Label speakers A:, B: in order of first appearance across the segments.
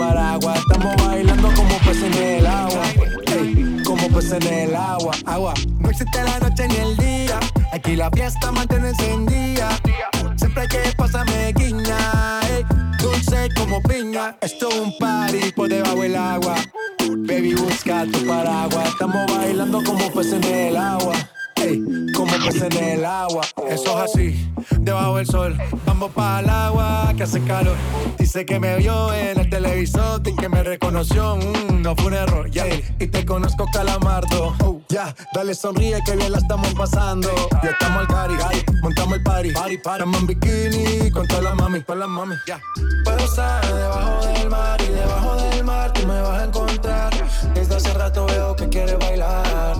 A: Paraguas. Estamos bailando como peces en el agua. Ey, como peces en el agua. Agua. No existe la noche ni el día. Aquí la fiesta mantiene encendida. Siempre hay que pasarme guiña. ey, dulce como piña. Esto es un party por debajo del agua. Baby, busca tu paraguas. Estamos bailando como peces en el agua. Ey, peces en el agua. Eso es así, debajo del sol. Vamos para el agua que hace calor. Dice que me vio en el televisor y que me reconoció. Mm, no fue un error, ya. Y te conozco, calamardo. Oh, ya, dale sonríe que bien la estamos pasando. Ya estamos al cari, montamos el party. Party, party. Estamos en bikini con todas las mami, con las mami, ya. Puedo estar debajo del mar y debajo del mar tú me vas a encontrar. Desde hace rato veo que quieres bailar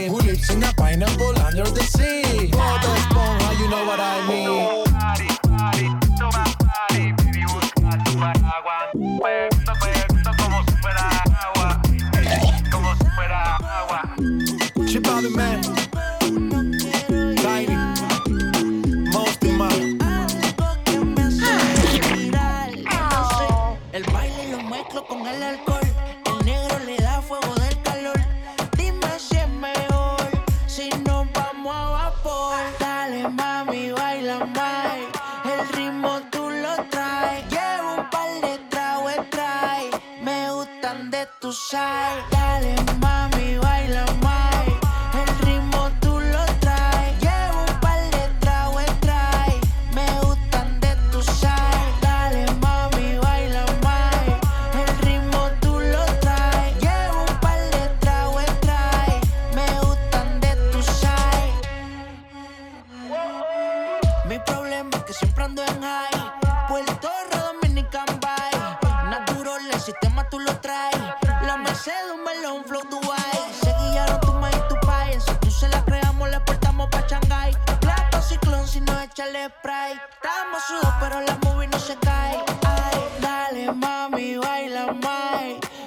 B: Échale spray. Estamos sudados, pero la movie no se cae. Ay, dale mami, baila más.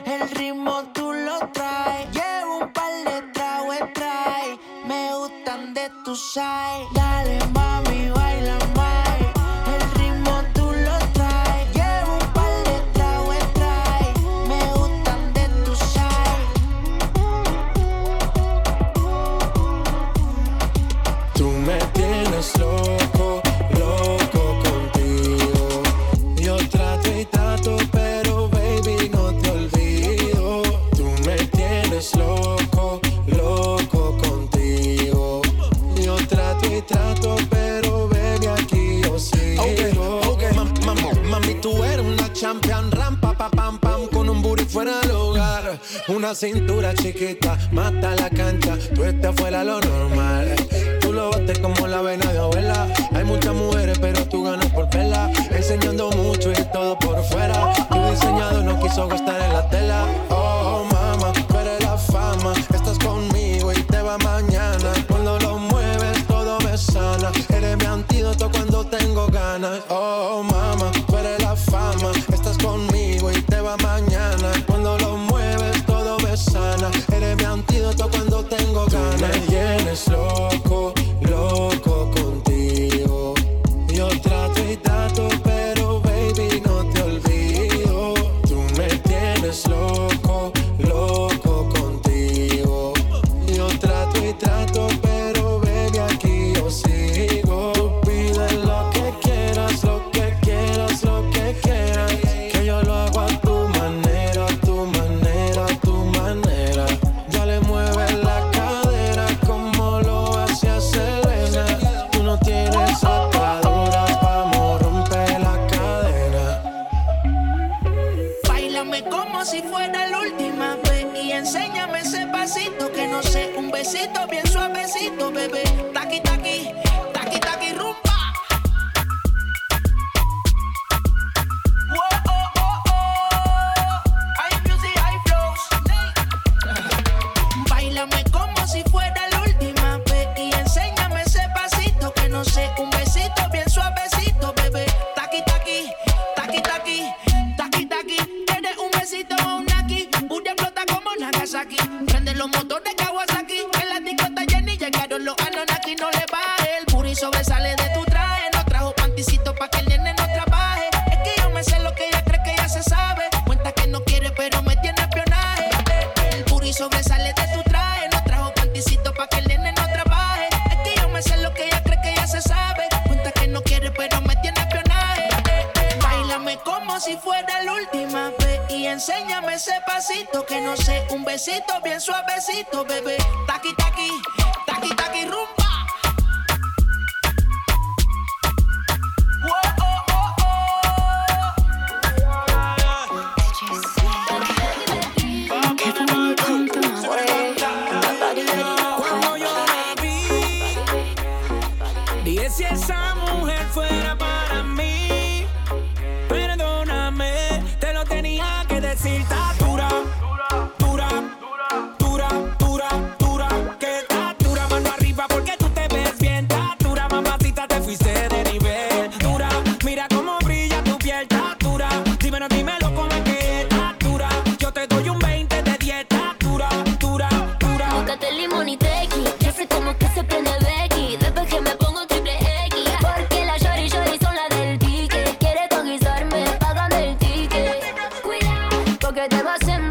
B: El ritmo tú lo traes. Llevo un par de tragos trae. Me gustan de tu side. Dale mami,
A: Una cintura chiquita, mata la cancha. Tú estás fuera lo normal. Tú lo bates como la vena de abuela. Hay muchas mujeres, pero tú ganas por vela. Enseñando mucho y todo por fuera. Tu diseñado no quiso gastar en la tela. Oh, mama, tú eres la fama. Estás conmigo y te va mañana. Cuando lo mueves, todo me sana. Eres mi antídoto cuando tengo ganas.
B: Oh, mama. suavecito, bebé.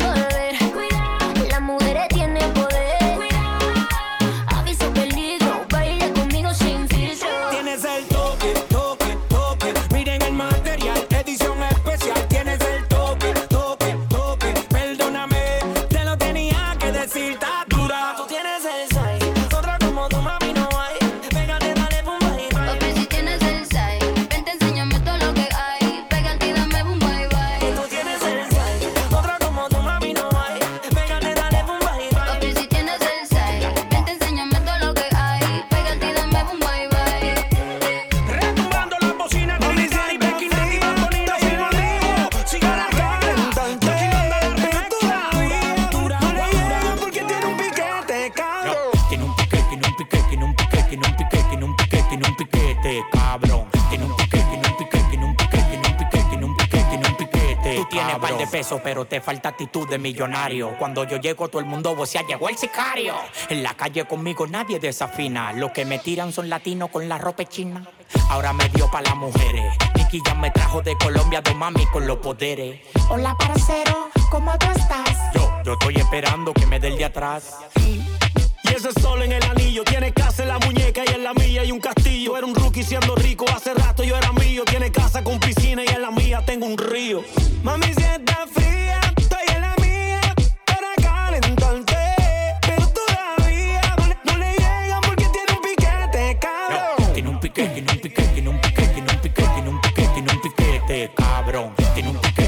B: correr. Tiene
C: ah, par de pesos, pero te falta actitud de millonario. Cuando yo llego, todo el mundo vocea, llegó el sicario. En la calle conmigo nadie desafina. Los que me tiran son latinos con la ropa china. Ahora me dio para las mujeres. Nicky ya me trajo de Colombia dos mami con los poderes. Hola, parcero, ¿cómo tú estás? Yo, yo estoy esperando que me dé el de atrás
D: ese sol en el anillo. Tiene casa en la muñeca y en la mía y un castillo. Era un rookie siendo rico, hace rato yo era mío. Tiene casa con piscina y en la mía tengo un río. Mami, si está fría, estoy en la mía para calentarte. Pero todavía no, le llegan porque tiene un piquete, cabrón.
C: tiene un piquete, tiene un piquete, tiene un piquete, tiene un piquete, tiene un piquete, tiene un piquete, cabrón. Tiene un piquete.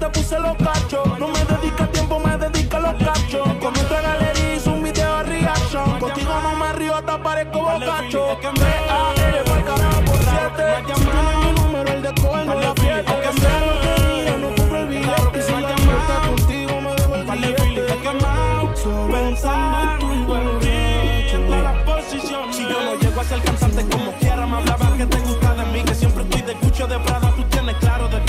E: Te puse los cachos. No me dedica tiempo, me dedica los cachos. Con otra galería hice un video reaction. Contigo no me río, hasta parezco bocacho. B.A.L. pa'l carajo por siete. Si tienes mi número, el de coger no la fiesta. Que sea lo que diga, no compro el billete. Si la contigo, me dejo el billete. Solo pensando en tu.
D: Si yo no llego a ser cantante como quiera, me hablaba que te gusta de mí, que siempre estoy de cucho de Prada. Tú tienes claro de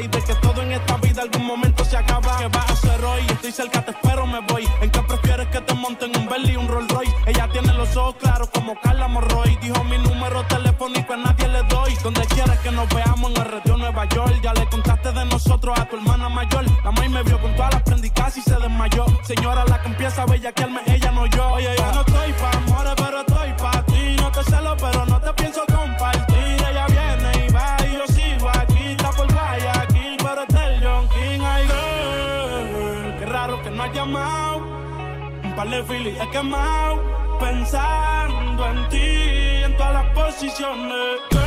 D: y de que todo en esta vida algún momento se acaba. ¿Qué vas a hacer hoy? Estoy cerca, te espero, me voy. ¿En qué prefieres que te monten un Bentley y un Rolls Royce? Ella tiene los ojos claros como Carla Morroy. Dijo mi número telefónico a nadie le doy. Donde quieras que nos veamos en el radio Nueva York. Ya le contaste de nosotros a tu hermana mayor. La maíz me vio con todas las prendicas y se desmayó. Señora, la que empieza a bellaquearme, De filis he quemado. Pensando en ti, en todas las posiciones.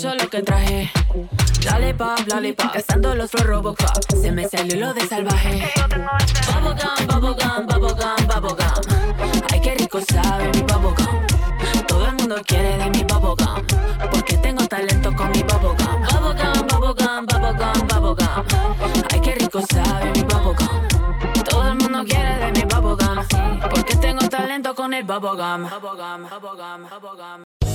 F: Delicioso lo que traje. Lollipop, lollipop. Cazando los flow Robocop. Se me salió lo de salvaje. Bubblegum, bubblegum, bubblegum, bubblegum. Ay, qué rico sabe mi bubblegum. Todo el mundo quiere de mi bubblegum. Porque tengo talento con mi bubblegum. Bubblegum, bubblegum, bubblegum, bubblegum. Ay, qué rico sabe mi bubblegum. Todo el mundo quiere de mi bubblegum. Porque tengo talento con el bubblegum. Bubblegum, bubblegum, bubblegum.